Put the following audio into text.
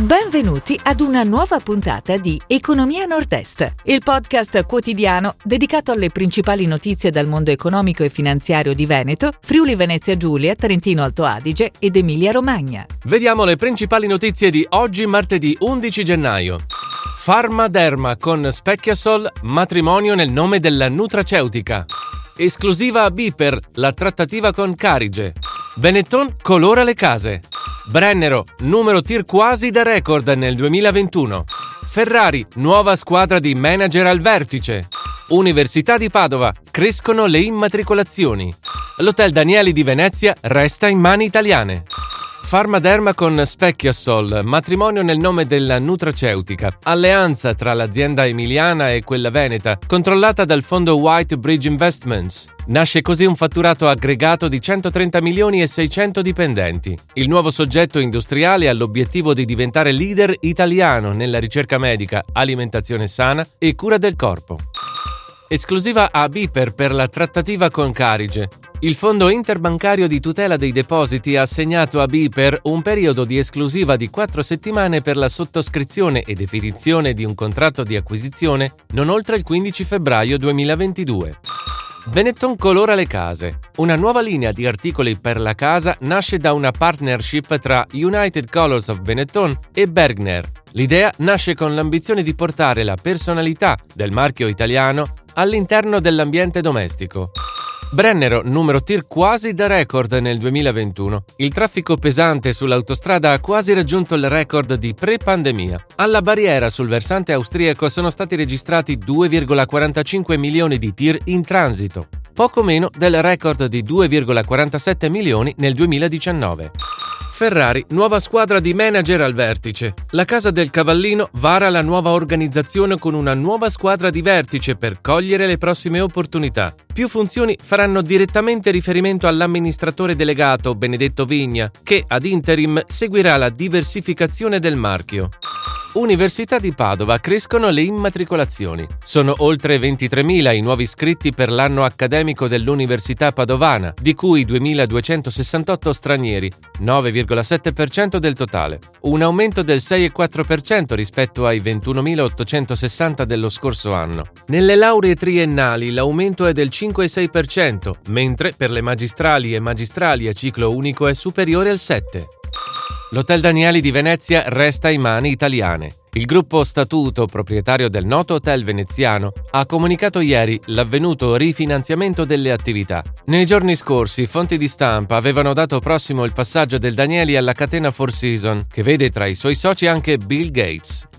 Benvenuti ad una nuova puntata di Economia Nord-Est, il podcast quotidiano dedicato alle principali notizie dal mondo economico e finanziario di Veneto, Friuli Venezia Giulia, Trentino Alto Adige ed Emilia Romagna. Vediamo le principali notizie di oggi, martedì 11 gennaio. Pharmaderma con Specchiasol, matrimonio nel nome della nutraceutica. Esclusiva a Biper, la trattativa con Carige. Benetton colora le case. Brennero, numero tir quasi da record nel 2021. Ferrari, nuova squadra di manager al vertice. Università di Padova, crescono le immatricolazioni. L'Hotel Danieli di Venezia resta in mani italiane. Pharmaderma con Specchiasol, matrimonio nel nome della nutraceutica, alleanza tra l'azienda emiliana e quella veneta, controllata dal fondo White Bridge Investments. Nasce così un fatturato aggregato di 130 milioni e 600 dipendenti. Il nuovo soggetto industriale ha l'obiettivo di diventare leader italiano nella ricerca medica, alimentazione sana e cura del corpo. Esclusiva a Biper per la trattativa con Carige. Il Fondo Interbancario di tutela dei depositi ha assegnato a Biper un periodo di esclusiva di quattro settimane per la sottoscrizione e definizione di un contratto di acquisizione non oltre il 15 febbraio 2022. Benetton colora le case. Una nuova linea di articoli per la casa nasce da una partnership tra United Colors of Benetton e Bergner. L'idea nasce con l'ambizione di portare la personalità del marchio italiano all'interno dell'ambiente domestico. Brennero, numero tir quasi da record nel 2021. Il traffico pesante sull'autostrada ha quasi raggiunto il record di pre-pandemia. Alla barriera sul versante austriaco sono stati registrati 2,45 milioni di tir in transito, poco meno del record di 2,47 milioni nel 2019. Ferrari, nuova squadra di manager al vertice. La Casa del Cavallino vara la nuova organizzazione con una nuova squadra di vertice per cogliere le prossime opportunità. Più funzioni faranno direttamente riferimento all'amministratore delegato Benedetto Vigna, che ad interim seguirà la diversificazione del marchio. Università di Padova crescono le immatricolazioni. Sono oltre 23.000 i nuovi iscritti per l'anno accademico dell'Università Padovana, di cui 2.268 stranieri, 9,7% del totale. Un aumento del 6,4% rispetto ai 21.860 dello scorso anno. Nelle lauree triennali l'aumento è del 5,6%, mentre per le magistrali e magistrali a ciclo unico è superiore al 7%. L'Hotel Danieli di Venezia resta in mani italiane. Il gruppo Statuto, proprietario del noto hotel veneziano, ha comunicato ieri l'avvenuto rifinanziamento delle attività. Nei giorni scorsi, fonti di stampa avevano dato prossimo il passaggio del Danieli alla catena Four Seasons, che vede tra i suoi soci anche Bill Gates.